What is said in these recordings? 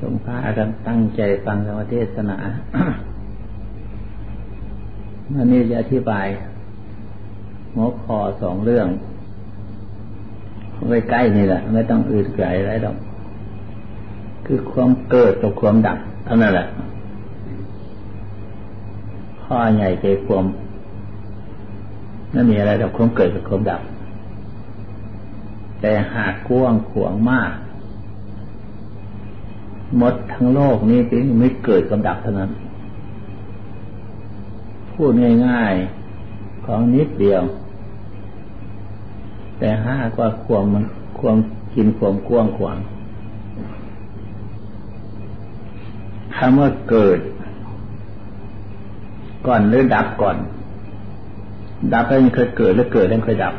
จงพากันตั้งใจฟังธรรมเทศนาวันนี้จะอธิบายหัวคอสองเรื่องไว้ใกล้นี่แหละ ไม่ต้องอื่นไกลอะไรหรอก คือความเกิดกับความดับเท่านั้นแหละ ข้อใหญ่ใจความไม่มีอะไรกับความเกิดกับความดับ แต่หากกว้างขวางมาก หมดทั้งโลกนี้เป็นไม่เกิดกับดับเท่านั้น พูดง่ายๆของนิดเดียว แต่ห้ากว่าความมันความกินความกว้างขวางคำว่าเกิด ก่อนหรือดับก่อน ดับแล้วยังเคยเกิดแล้วเกิดแล้วเคยดับ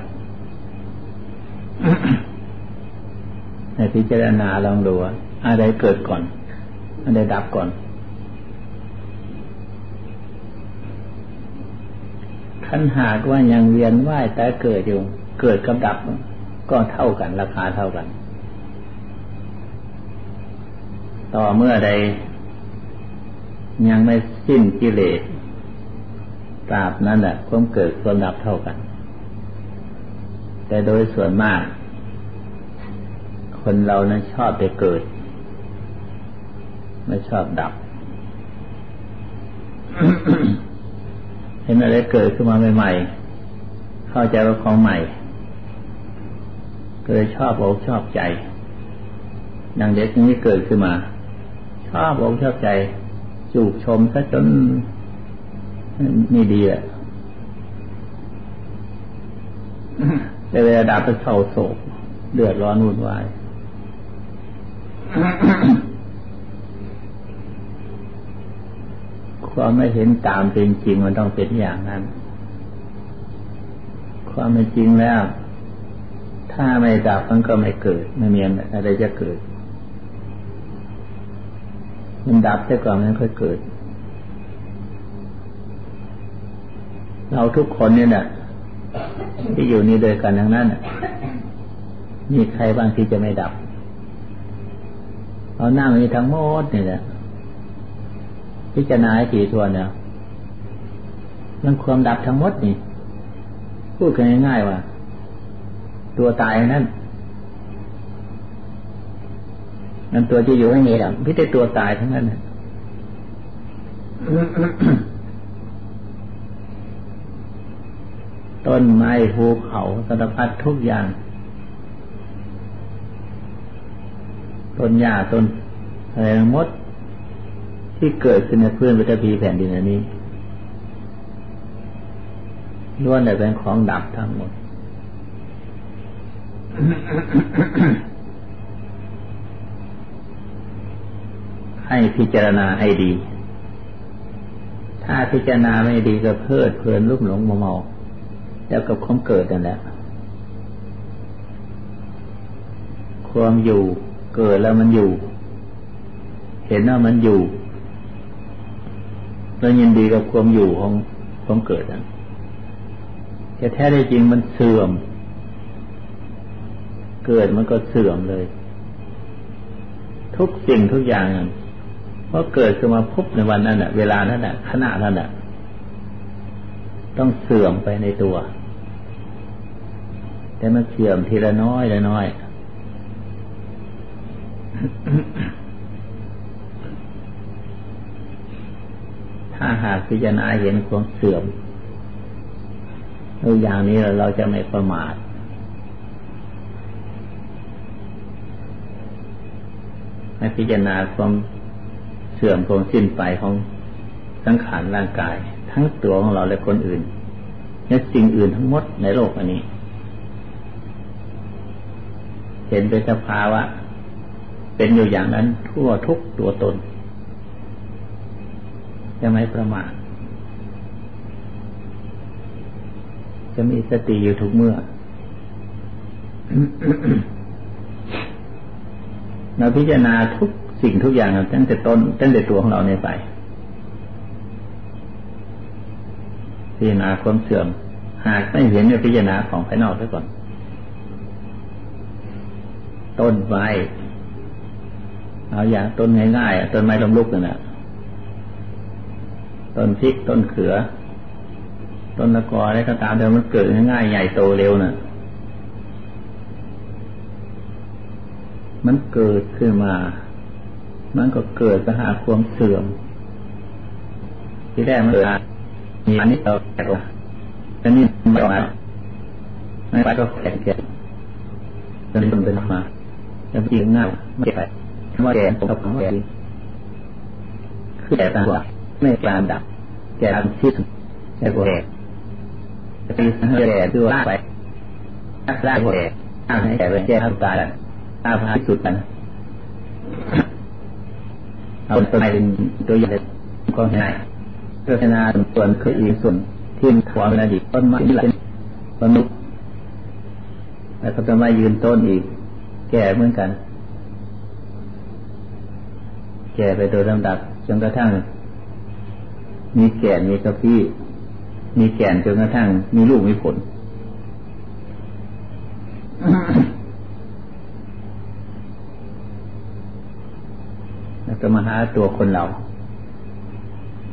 ในพิจารณาลองดู อะไรเกิดก่อน อะไรดับก่อนขันหากว่ายังเวียนว่ายแต่เกิดอยู่ เกิดกับดับ ก็เท่ากันราคาเท่ากัน ต่อเมื่อใด ยังไม่สิ้นกิเลสตราบนั้นแหละความเกิดความดับเท่ากัน แต่โดยส่วนมาก คนเรานั้นชอบไปเกิด ไม่ชอบดับ เห็นอะไรเกิดขึ้นมาใหม่ๆ เข้าใจว่าของใหม่ก็เลยชอบอกชอบใจดังเด็กนี้เกิดขึ้นมา ชอบอกชอบใจจูบชมซะจนนี่ดีอะแต่เวลาดับก็เศร้าโศกเดือดร้อนวุ่นวาย ความไม่เห็นตามเป็นจริงมันต้องเป็นอย่างนั้น ความไม่จริงแล้ว ถ้าไม่ดับมันก็ไม่เกิด ไม่มีอะไรจะเกิด มันดับแต่ก่อนมันค่อยเกิด เราทุกคนเนี่ยนะที่อยู่นี่โดยกันทั้งนั้นมีใครบ้างที่จะไม่ดับ เรานั่งนี่ทั้งหมดนี่แหละ พิจารณาให้ถี่ทวนเนี่ยมันความดับทั้งหมดนี่ พูดกันง่ายๆว่า ตัวตายนั้นนั่นตัวที่อยู่ไม่มีหรอกพิจารตัวตายทั้งนั้นต้นไม้ภูเขาสารพัดทุกอย่าง ต้นหญ้าต้นอะไรหมด ที่เกิดขึ้นในพื้นปฐพีแผ่นดินอันนี้ล้วนแต่เป็นของดับทั้งหมด ให้พิจารณาให้ดี ถ้าพิจารณาไม่ดีก็เพิดเพลินลุ่มหลงมเมาแล้วกับความเกิดนั่นแหละความอยู่เกิดแล้วมันอยู่ เห็นว่ามันอยู่ แล้วยินดีกับความอยู่ของความเกิดนั้นแต่แท้ได้จริงมันเสื่อม เกิดมันก็เสื่อมเลย ทุกสิ่งทุกอย่างเพราะเกิดขึ้นมาพบในวันนั้นแหะเวลานั้นแหะขณะนั้นแหะต้องเสื่อมไปในตัว แต่มันเสื่อมทีละน้อยละน้อยถ้า หากพิจารณาเห็นความเสื่อมตัวอย่างนี้เราจะไม่ประมาทให้พิจารณาความเสื่อมความสิ้นไปของสังขารร่างกาย ทั้งตัวของเราและคนอื่นและสิ่งอื่นทั้งหมดในโลกอันนี้ เห็นเป็นสภาวะ เป็นอยู่อย่างนั้นทั่วทุกตัวตน จะไม่ประมาทจะมีสติอยู่ทุกเมื่อเราพิจารณาทุกสิ่งทุกอย่างตั้งแต่ต้นตั้งแต่ตัวของเราในไปพิจารณาความเสื่อม หากไม่เห็นเนี่ยพิจารณาของภายนอกซะก่อน ต้นไม้เอาอย่างต้นง่ายๆต้นไม้ลมลุกนั่นแหละ ต้นพริกต้นเขือ ต้นตะกออะไรก็ตามแต่มันเกิดง่ายใหญ่โตเร็วน่ะ มันเกิดขึ้นมา มันก็เกิดไปหาความเสื่อม ที่แรกมันเกิดมีอันนี้เราแตกออกแต่นี่ไม่ออกมาไม่ไปก็แข็งแก่จนเป็นเป็นมาแล้วจริงง่ายไม่ไปว่าแก่ตกับแก่คือแก่ตา ไม่กาดับ แก่คิดแก่แก่ตีแก่ด้วยไปรักษาแก่อ้างให้แก่เป็นแก่ทั้งตายตาพาสุดกันเอาตัวไหนเป็นตัวอย่างก็ง่ายพื่อนาส่วนคืออีกส่วนที่ความเป็นอดีตต้นไม้ที่เป็นมนุษย์แล้วก็จะมายืนต้นอีก แก่เหมือนกัน แก่ไปโดยลำดับจนกระทั่ง มีแก่นมีกระพี้มีแก่นจนกระทั่งมีลูกมีผล แล้วก็มาหาตัวคนเรา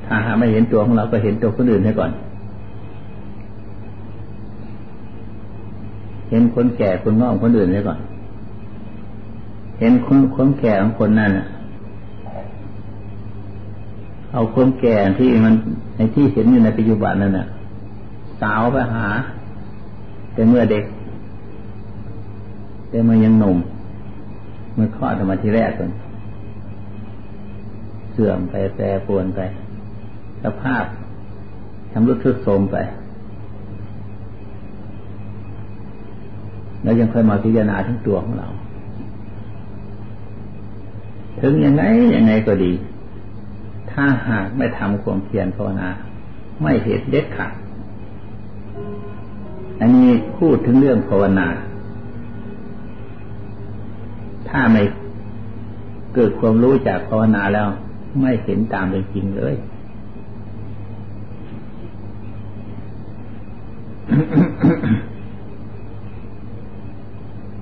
ถ้าหาไม่เห็นตัวของเราก็เห็นตัวคนอื่นให้ก่อน เห็นคนแก่คนงอกคนอื่นให้ก่อน เห็นคนคนแก่ของคนนั้น เอาคนแก่ที่มันในที่เห็นอยู่ในปัจจุบันนั่นน่ะ สาวไปหา แต่เมื่อเด็ก แต่เมื่อยังหนุ่ม เมื่อคลอดออกมาทีแรกก่อนเสื่อมไปแปรปรวนไปสภาพทำรุดทุดโทรมไป แล้วยังค่อยมาพิจารณาทั้งตัวของเรา ถึงยังไงยังไงก็ดี ถ้าหากไม่ทำความเพียรภาวนา ไม่เหตุเด็ดขาดอันนี้พูดถึงเรื่องภาวนา ถ้าไม่เกิดความรู้จากภาวนาแล้ว ไม่เห็นตามเป็นจริงเลย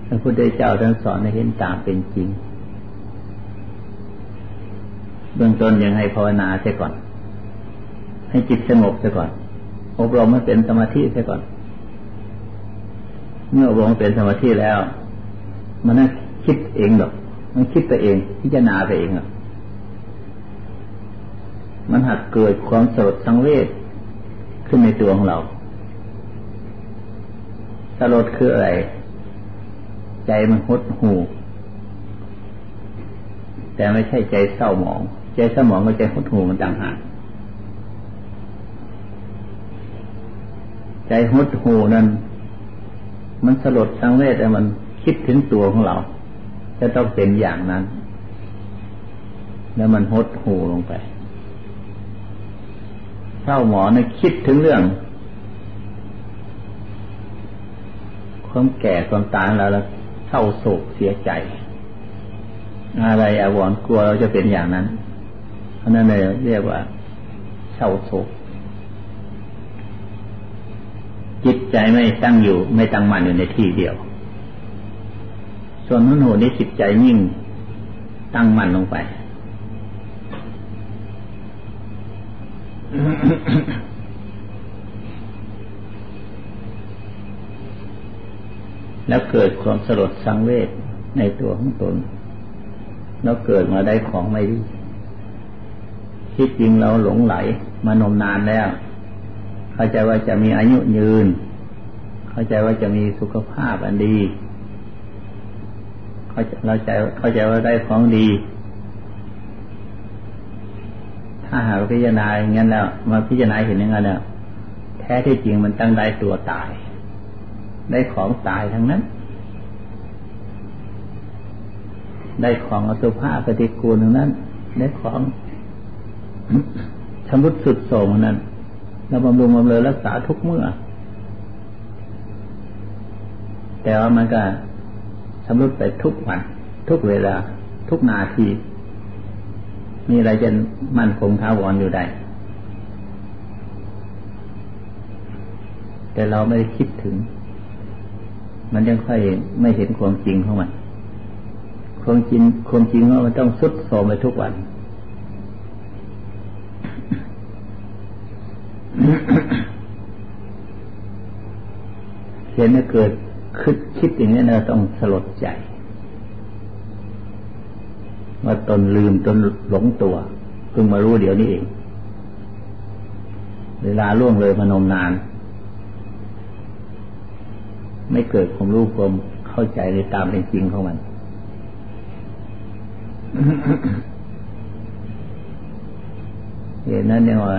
พระพุทธเจ้าท่านสอนให้เห็นตามเป็นจริง บื้องต้นยังให้ภาวนาเสียก่อน ให้จิตสงบเสียก่อน อบรมให้เป็นสมาธิเสียก่อน เมื่ออบรมเป็นสมาธิแล้ว มันนั่งคิดเองหรอก มันคิดไปเอง พิจารณาไปเองอะมันหักเกิดความสลดสังเวชขึ้นในตัวของเราสลดคืออะไร ใจมันหดหู แต่ไม่ใช่ใจเศร้าหมอง ใจเศร้าหมองกับใจหดหูมันต่างหากใจหดหูนั้น มันสลดสังเวชแต่มันคิดถึงตัวของเรา จะต้องเป็นอย่างนั้น แล้วมันหดหูลงไปเศร้าหมอนะคิดถึงเรื่อง ความแก่ความตายเราแล้วเศร้าโศกเสียใจ อะไรอาวรกลัวเราจะเป็นอย่างนั้น เพราะนั้นเลยเรียกว่าเศร้าโศกจิตใจไม่ตั้งอยู่ ไม่ตั้งมั่นอยู่ในที่เดียว ส่วนนุนโหนี้จิตใจยิ่งตั้งมั่นลงไป แล้วเกิดความสลดสังเวชในตัวของตน แล้วเกิดมาได้ของไม่ดี คิดจริงเราหลงไหลมานมนานแล้ว เข้าใจว่าจะมีอายุยืน เข้าใจว่าจะมีสุขภาพอันดีเข้าใจเราใจเข้าใจว่าได้ของดี ถ้าหากพิจารณาอย่างนั้นแล้ว มาพิจารณาเห็นอย่างนั้นแล้วแท้ที่จริงมันตั้งได้ตัวตาย ได้ของตายทั้งนั้นได้ของอสุภะปฏิกูลทั้งนั้นได้ของ ชำรุดสุดโทรมนั้นแล้วบำรุงบำเรอรักษาทุกเมื่อ แต่ว่ามันก็ชำรุดไปทุกวัน ทุกเวลา ทุกนาที มีอะไรจะมั่นคงท้าวรออยู่ได้ แต่เราไม่ได้คิดถึง มันยังค่อยไม่เห็นความจริงของมันคความจริงความจริงว่ามันต้องสุดโทมไปทุกวัน เห็นเกิดคิดคิดอย่างนี้เราต้องสลดใจว่าตนลืมตนหลงตัวเพิ่งมารู้เดี๋ยวนี้เอง เวลาล่วงเลยมานมนาน ไม่เกิดความรู้ความเข้าใจในตามเป็นจริงของมัน เหตุนั้นเนี่ยว่า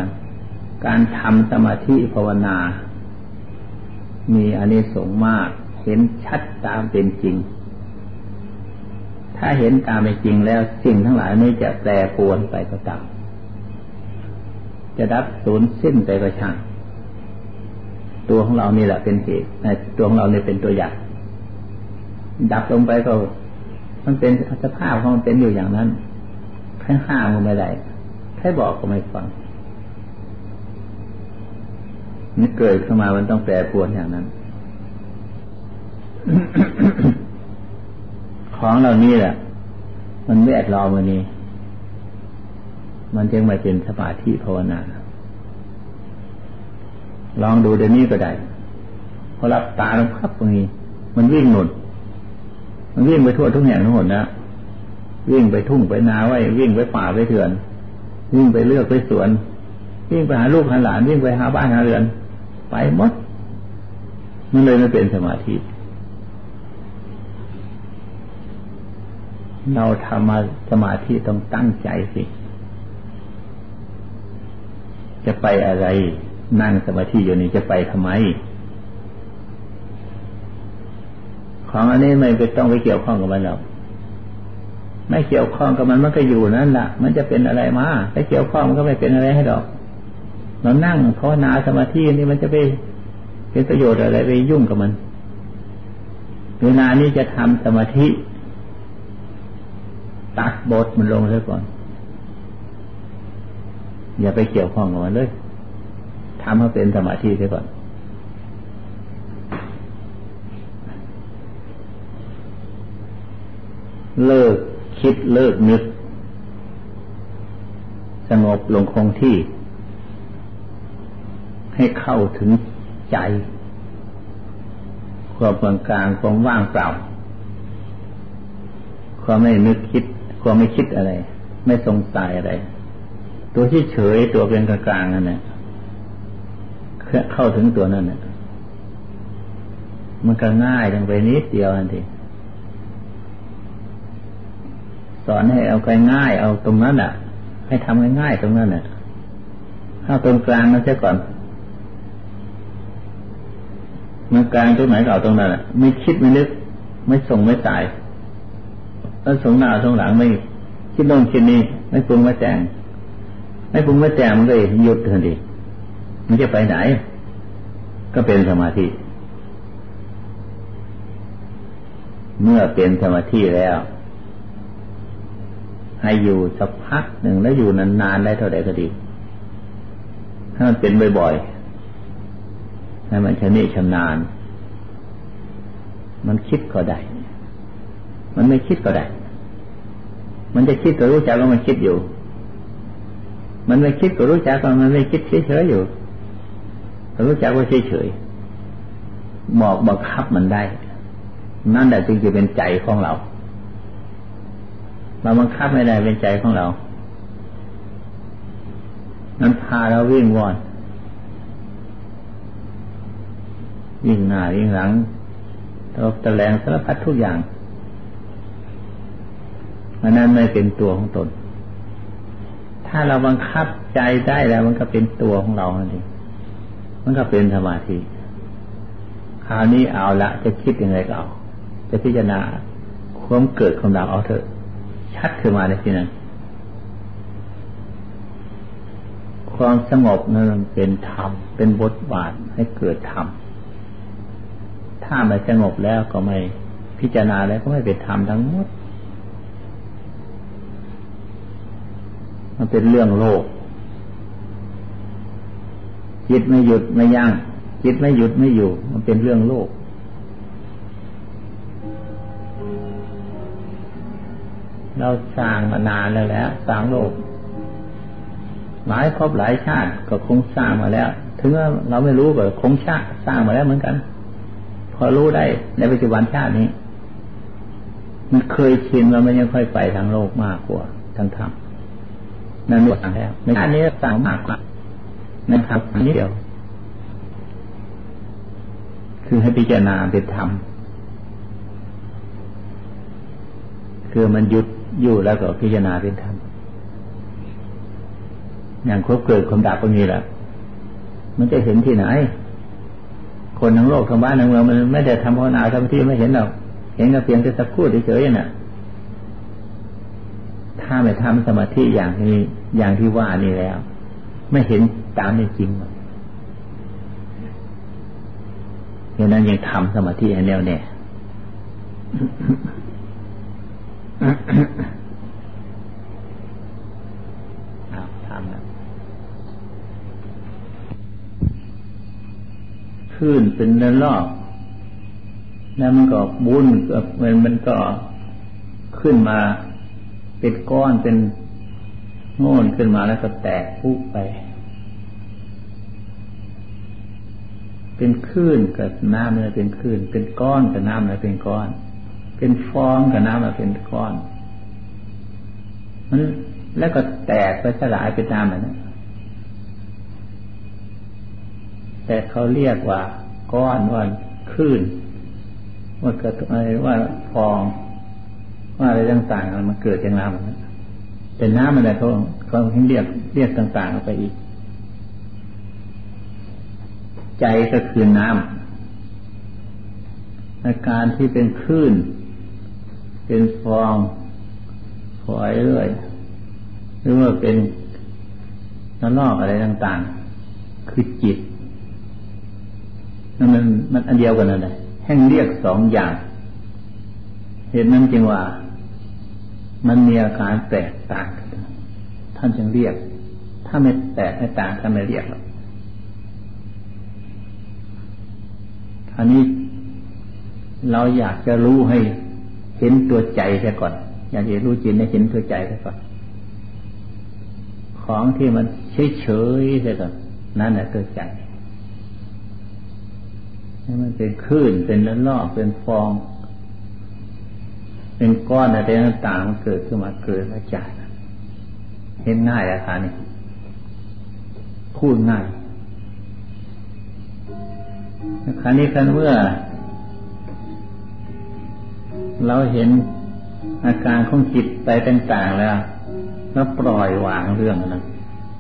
การทำสมาธิภาวนา มีอันสงมาก เห็นชัดตามเป็นจริง ถ้าเห็นตามเป็นจริงแล้วสิ่งทั้งหลายไม่จะแปรปวนไปก็ตามจะดับสูญสิ้นไปก็ช่างตัวของเรานี่แหละเป็นเหตุตัวของเราเนี่ยเป็นตัวอย่างดับลงไปก็ มันเป็นสภาพของมันเป็นอยู่อย่างนั้นใครห้ามก็ไม่ได้ใครบอกก็ไม่ฟัง นี่เกิดขึ้นมามันต้องแปรปรวนอย่างนั้น ของเหล่านี้แหละ มันแวดล้อมวันนี้ มันจึงมาเป็นสมาธิภาวนา ลองดูเดี๋ยวนี้ก็ได้พอรับตาลงพับตรงนี้ มันวิ่งหนุนมันวิ่งไปทั่วทุกแห่งทั้งหมดนะวิ่งไปทุ่งไปนาไว้ วิ่งไปป่าไปเถื่อน วิ่งไปเลือกไปสวน วิ่งไปหาลูกหาหลาน วิ่งไปหาบ้านหาเรือน ไปหมด มันเลยไม่เป็นสมาธิ เราทำมาสมาธิต้องตั้งใจสิ จะไปอะไร นั่งสมาธิอยู่นี่จะไปทำไม ของอันนี้ไม่ไปต้องไปเกี่ยวข้องกับมันหรอกไม่เกี่ยวข้องกับมันมันก็อยู่นั่นแหละมันจะเป็นอะไรมาไปเกี่ยวข้องมันก็ไม่เป็นอะไรให้ดอก เรานั่งภาวนาสมาธินี่มันจะไปเป็นประโยชน์อะไรไปยุ่งกับมันเวลานี้จะทำสมาธิ ตัดบทมันลงเลยก่อน อย่าไปเกี่ยวข้องกับมันเลยทำให้เป็นสมาธิเสียก่อนเลิกคิดเลิกนึก สงบลงคงที่ ให้เข้าถึงใจความกลางกลางความว่างเปล่า ความไม่นึกคิด ความไม่คิดอะไร ไม่สงสัยอะไร ตัวที่เฉยตัวเป็นกลางกลางนั่นแหละเข้าถึงตัวนั่นน่ะมันก็ง่ายลงไปนิดเดียวนั่นเองสอนให้เอาง่ายเอาตรงนั้นอะ ให้ทำง่ายๆตรงนั้นอะ เข้าตรงกลางนั่นใช่ก่อน มันกลางตรงไหนก็เอาตรงนั้นอะไม่คิดไม่นึก ไม่ส่งไม่สายแล้วส่งหน้าส่งหลังไม่คิดโน่นคิดนี้ไม่ปรุงไม่แต่งไม่ปรุงไม่แต่งมันก็หยุดทันทีมันจะไปไหน ก็เป็นสมาธิ เมื่อเป็นสมาธิแล้ว ให้อยู่สักพักหนึ่งแล้วอยู่นานๆได้เท่าใดก็ดี ถ้ามันเป็นบ่อยๆ ให้มันชำนิชำนาญ มันคิดก็ได้ มันไม่คิดก็ได้ มันจะคิดก็รู้จักว่ามันคิดอยู่ มันไม่คิดก็รู้จักว่ามันไม่คิดเฉยๆอยู่รู้จักว่าเฉยๆบอกบังคับมันได้ นั่นแหละจึงจะเป็นใจของเราเราบังคับไม่ได้เป็นใจของเรา นั้นพาเราวิ่งวอน วิ่งหน้าวิ่งหลังตบตะแลงสารพัดทุกอย่างอันนั้นไม่เป็นตัวของตน ถ้าเราบังคับใจได้แล้วมันก็เป็นตัวของเราเองมันก็เป็นสมาธิ คราวนี้เอาละจะคิดยังไงก็เอา จะพิจารณาความเกิดของเราเอาเถอะ ชัดขึ้นมาในที่นั้น ความสงบนั้นเป็นธรรม เป็นบทบาทให้เกิดธรรม ถ้าไม่สงบแล้วก็ไม่พิจารณาแล้วก็ไม่เป็นธรรมทั้งหมด มันเป็นเรื่องโลก จิตไม่หยุดไม่ยัง้งจิตไม่หยุดไม่อยู่ มันเป็นเรื่องโลก เราสร้างมานานแล้วแหละสร้างโลก หลายภพหลายชาติก็คงสร้างมาแล้ว ถึงว่าเราไม่รู้ก็คงชาติสร้างมาแล้วเหมือนกัน อรู้ได้ในปัจจุบันชาตินี้ มันเคยชินแล้วมันยังค่อยไปทางโลกมากกว่าทางธรรมนั่นหมดแล้วในชาตินี้สร้างมากกว่าในธรรมนี้เดียว คือให้พิจารณาเป็นธรรมคือมันหยุดอยู่แล้วก็พิจารณาเป็นธรรมอย่างครบเกิดความดับตรงนี้แหละมันจะเห็นที่ไหน คนทั้งโลกทั้งบ้านทั้งเมืองมันไม่ได้ทำภาวนาทำที่ไม่เห็นหรอก เห็นก็เพียงแค่สักพูดเฉยๆน่ะ ถ้าไม่ทำสมาธิอย่างนี้อย่างที่ว่านี่แล้ว ไม่เห็นตามในจริงเพราะนั้นยังทำสมาธิให้แน่วแน่เอาทำนะ ขึ้นเป็นระลอกแล้วมันก็บุญมันมันก็ขึ้นมาเป็นก้อนเป็นโง่นขึ้นมาแล้วก็แตกพุไป เป็นคลื่นกับน้ำเลยเป็นคลื่น เป็นก้อนกับน้ำเลยเป็นก้อน เป็นฟองกับน้ำมาเป็นก้อนมันแล้วก็แตกไปสลายเป็นน้ำนะ แต่เขาเรียกว่า ก้อนว่าคลื่นว่าเกิดอะไรว่าฟอง ว่าอะไรต่างๆมันเกิดจากน้ำนะเป็นน้ำอะไรเขาเขาเรียกเรียกต่างๆออกไปอีก ใจก็คือน้ำอาการที่เป็นคลื่น เป็นฟองฝอยเรื่อยหรือว่าเป็นน้ำนอกอะไรต่างๆ คือจิต นั่นมันมันอันเดียวกันนั่นแหละแห่งเรียกสองอย่าง เหตุนั้นจึงว่า มันมีอาการแตกต่างกันท่านจึงเรียก ถ้าไม่แตกไม่ต่างท่านไม่เรียกหรอกอันนี้เราอยากจะรู้ให้เห็นตัวใจซะก่อน อยากจะรู้จิตให้เห็นตัวใจซะก่อน ของที่มันเฉยเฉยซะก่อนนั่นแหละตัวใจ มันเป็นคลื่นเป็นละลอกเป็นฟอง เป็นก้อนอะไรต่างๆมันเกิดขึ้นมาเกิดมาจากเห็นง่ายแล้วค่ะนี่พูดง่ายคราวนี้คันเมื่อ เราเห็นอาการของจิตไปต่างๆแล้วแล้วปล่อยวางเรื่องนั้น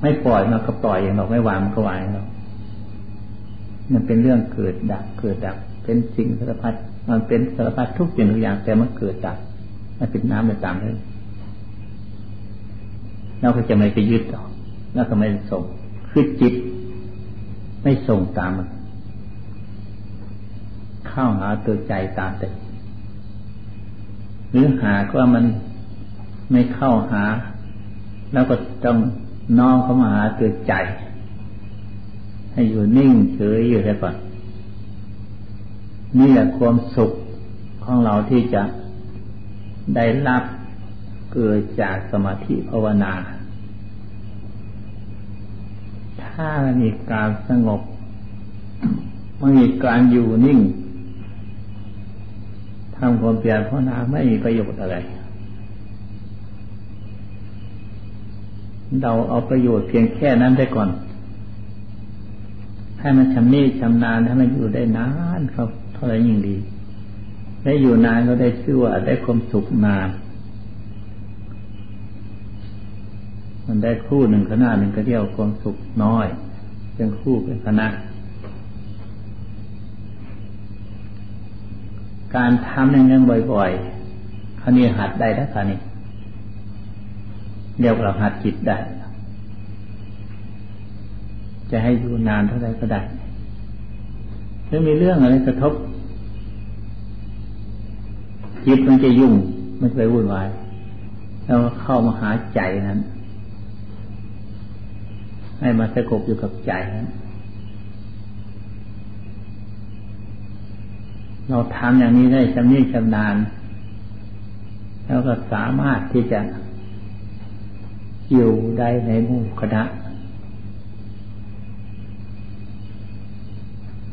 ไม่ปล่อยมันก็ปล่อยอย่างเราไม่วางมันก็วางเรา มันเป็นเรื่องเกิดดับเกิดดับ เป็นสิ่งสารพัดมันเป็นสารพัดทุกสิ่งทุกอย่างแต่มันเกิดดับมันเป็นน้ำเป็นตามเลยเราก็จะไม่ไปยึดต่อแล้วก็ไม่ส่งคือจิต ไม่ส่งตามมัน เข้าหาตัวใจตามแต่หรือหากว่ามันไม่เข้าหา แล้วก็ต้องน้อมเข้ามาหาตัวใจ ให้อยู่นิ่งเฉยอยู่ได้ก่อนนี่แหละความสุขของเราที่จะได้รับเกิดจากสมาธิภาวนา ถ้ามีการสงบไม่มีการอยู่นิ่งทำความเปลี่ยนภาวนาไม่มีประโยชน์อะไร เราเอาประโยชน์เพียงแค่นั้นได้ก่อน ให้มันชำนิชำนาญให้มันอยู่ได้นานครับเท่าไรยิ่งดี ได้อยู่นานก็ได้ชื่อว่าได้ความสุขนาน มันได้คู่หนึ่งขนาดหนึ่งก็เรียกความสุขน้อยเป็นคู่เป็นคณะการทำอย่างนั้นบ่อยๆคราวนี้หัดได้แล้วคราวนี้เรียกเราหัดจิตได้ จะให้อยู่นานเท่าไรก็ได้ถ้ามีเรื่องอะไรกระทบจิตมันจะยุ่งมันจะไปวุ่นวายแล้วเข้ามาหาใจนั้น ให้มาสกบอยู่กับใจนั้นเราทำอย่างนี้ได้ชำนิชำนาญ แล้วก็สามารถที่จะอยู่ได้ในหมู่คณะ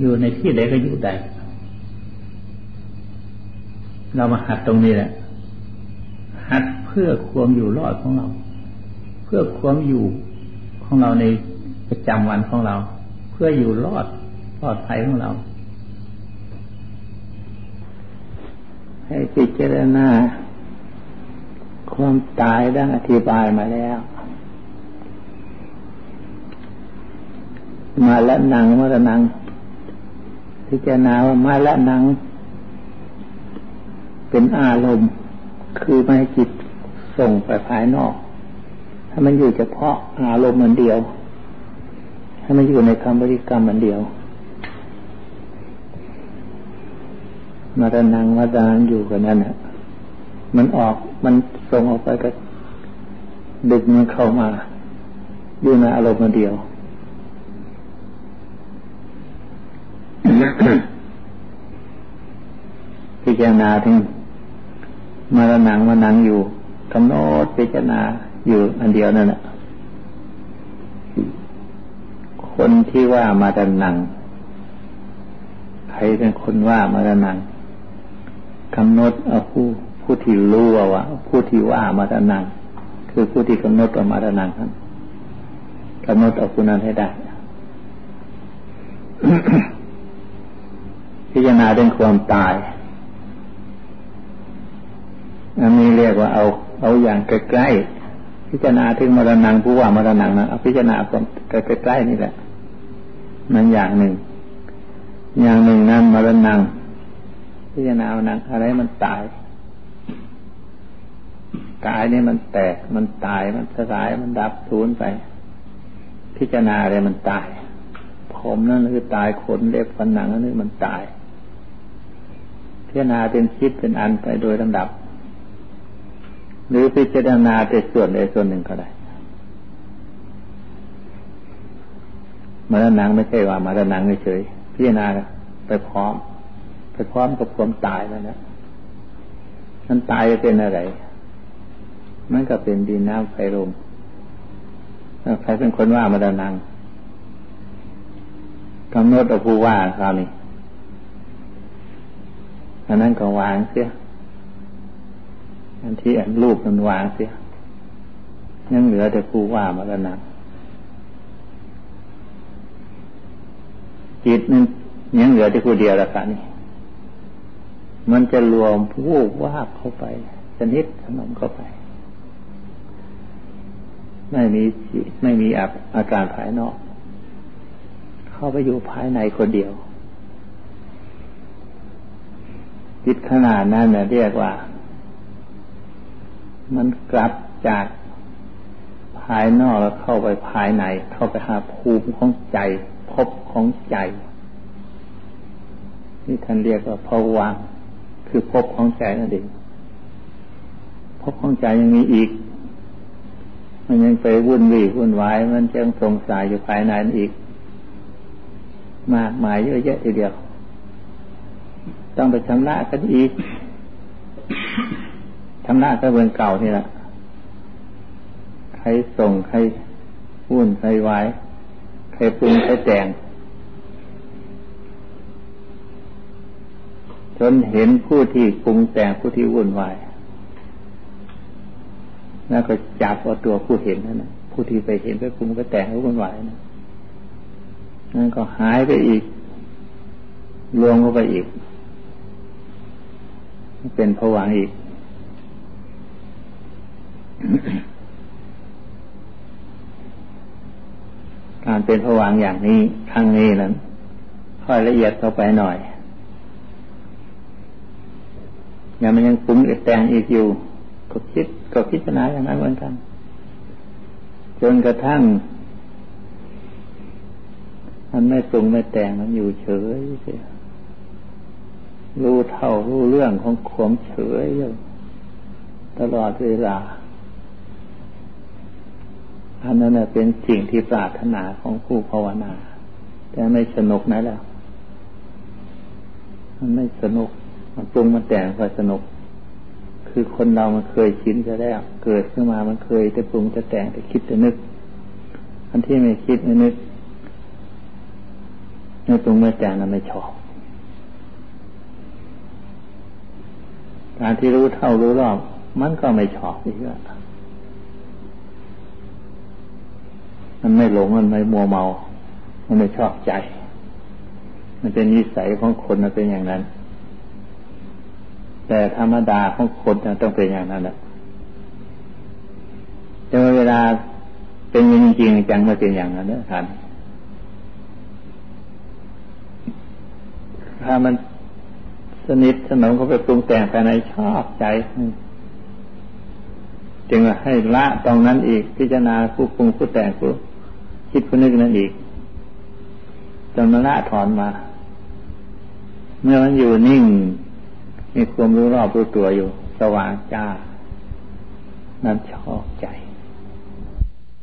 อยู่ในที่ใดก็อยู่ได้ เรามาหัดตรงนี้แหละ หัดเพื่อความอยู่รอดของเรา เพื่อความอยู่ของเราในประจำวันของเรา เพื่ออยู่รอดปลอดภัยของเรา ให้พิจารณาความตายดังอธิบายมาแล้ว มาละนังมาละนัง พิจารณาว่ามาละนัง เป็นอารมณ์ คือไม่จิตส่งไปภายนอก ถ้ามันอยู่เฉพาะอารมณ์มันเดียวให้มันอยู่ในคำบริกรรมมันเดียวมาละนังมาละนังอยู่กันนั่นแหละมันออกมันส่งออกไปก็ดึกมันเข้ามา อยู่ในอารมณ์เดียว พิจารณาถึงมาละหนังมาหนังอยู่กำหนดพิจารณาอยู่อันเดียวนั่นแหละคนที่ว่ามาดันนังใครเป็นคนว่ามาดันนังกำหนดเอาผู้ผู้ที่รู้ว่าผู้ที่ว่ามาตนังคือผู้ที่กำหนดว่ามาตนังครับกำหนดเอาผู้นั้นให้ได้ พิจารณาเรื่องความตายอันนี้เรียกว่าเอา เอาอย่างใกล้ๆพิจารณาถึงมรณงผู้ว่ามรณงนะเอาพิจารณาความใกล้ๆนี่แหละนั่นอย่างหนึ่ง อย่างหนึ่งนั้นมรณงพิจารณาเอานังอะไรมันตายกายนี่มันแตกมันตายมันสลายมันดับสูญไป พิจารณาอะไรมันตาย ผมนั่นคือตายขนเล็บฟันหนังนั่นคือมันตาย พิจารณาเป็นคิดเป็นอันไปโดยลำดับ หรือพิจารณาแต่ส่วนใดส่วนหนึ่งก็ได้มาแล้วนังไม่ใช่ว่ามาแล้วนังเฉยพิจารณาไปพร้อม ไปพร้อมกับความตายแล้วนะมันตายจะเป็นอะไร มันก็เป็นดินน้ำไฟลมใครเป็นคนว่ามาดานังกำหนดเอาผู้ว่าคราวนี้ อันนั้นก็วางเสียอันที่อันรูปมันวางเสียยังเหลือแต่ผู้ว่ามาดานังจิตนั้นยังเหลือแต่ผู้เดียวละค่ะนี่มันจะรวมผู้ว่าเข้าไปชนิดขนมเข้าไป ไม่มีไม่มีอาการภายนอก เข้าไปอยู่ภายในคนเดียว จิตขนาดนั้นเรียกว่า มันกลับจากภายนอกแล้วเข้าไปภายใน เข้าไปหาภูมิของใจพบของใจนี่ท่านเรียกว่าภวังคือพบของใจนั่นเองพบของใจยังมีอีก มันยังไปวุ่นวี่วุ่นวาย มันยังสงสัยอยู่ภายในนั้นอีก มากมายเยอะแยะทีเดียว ต้องไปชำระกันอีกชำระก็เบือนเก่านี่แหละใครส่งใครวุ่นใครวายใครปรุงใครแต่งจนเห็นผู้ที่ปรุงแต่งผู้ที่วุ่นวายแล้วก็จับเอาตัวผู้เห็นนั่นนะผู้ที่ไปเห็นไปปรุงไปแต่งก็วุ่นวายนะนั่นก็หายไปอีกรวมเข้าไปอีก เป็นผวังอีก การเป็นผวังอย่างนี้ครั้งนี้นั้นค่อยละเอียดเข้าไปหน่อยย่างมันยังปรุงแต่งอีกอยู่ ก็คิดก็พิจารณาอย่างนั้นเหมือนกัน จนกระทั่ง มันไม่ปรุงไม่แต่งมันอยู่เฉยเสีย รู้เท่ารู้เรื่องของขมเฉยอยู่ตลอดเวลา อันนั้นเป็นสิ่งที่ปรารถนาของผู้ภาวนา แต่ไม่สนุกนะแล้วมันไม่สนุก มันปรุงมันแต่งก็สนุก คือคนเรามันเคยชินจะแล้ว เกิดขึ้นมามันเคยแต่ปรุงจะแต่งแต่คิดจะนึก อันที่ไม่คิดไม่นึกไม่ปรุงไม่แต่งนั้นไม่ชอบ การที่รู้เท่ารู้รอบ มันก็ไม่ชอบอีกแล้วมันไม่หลงมันไม่มัวเมา มันไม่ชอบใจ มันเป็นนิสัยของคนมันเป็นอย่างนั้น แต่ธรรมดาของคนต้องเป็นอย่างนั้นแหละแต่เวลาเป็นจริงจังม่เป็นอย่างนั้นนะท่านถ้ามัน สนิทสนมเขาไปปรุงแต่งภายในชอบใจ จึงให้ละตรงนั้นอีก พิจารณาผู้ปรุงผู้แต่งผู้คิดผู้นึกนั่นอีกจนมาละถอนมา เมื่อมันอยู่นิ่ง มีความรู้รอบรู้ตัวอยู่ สว่างจ้านั้นชอบใจ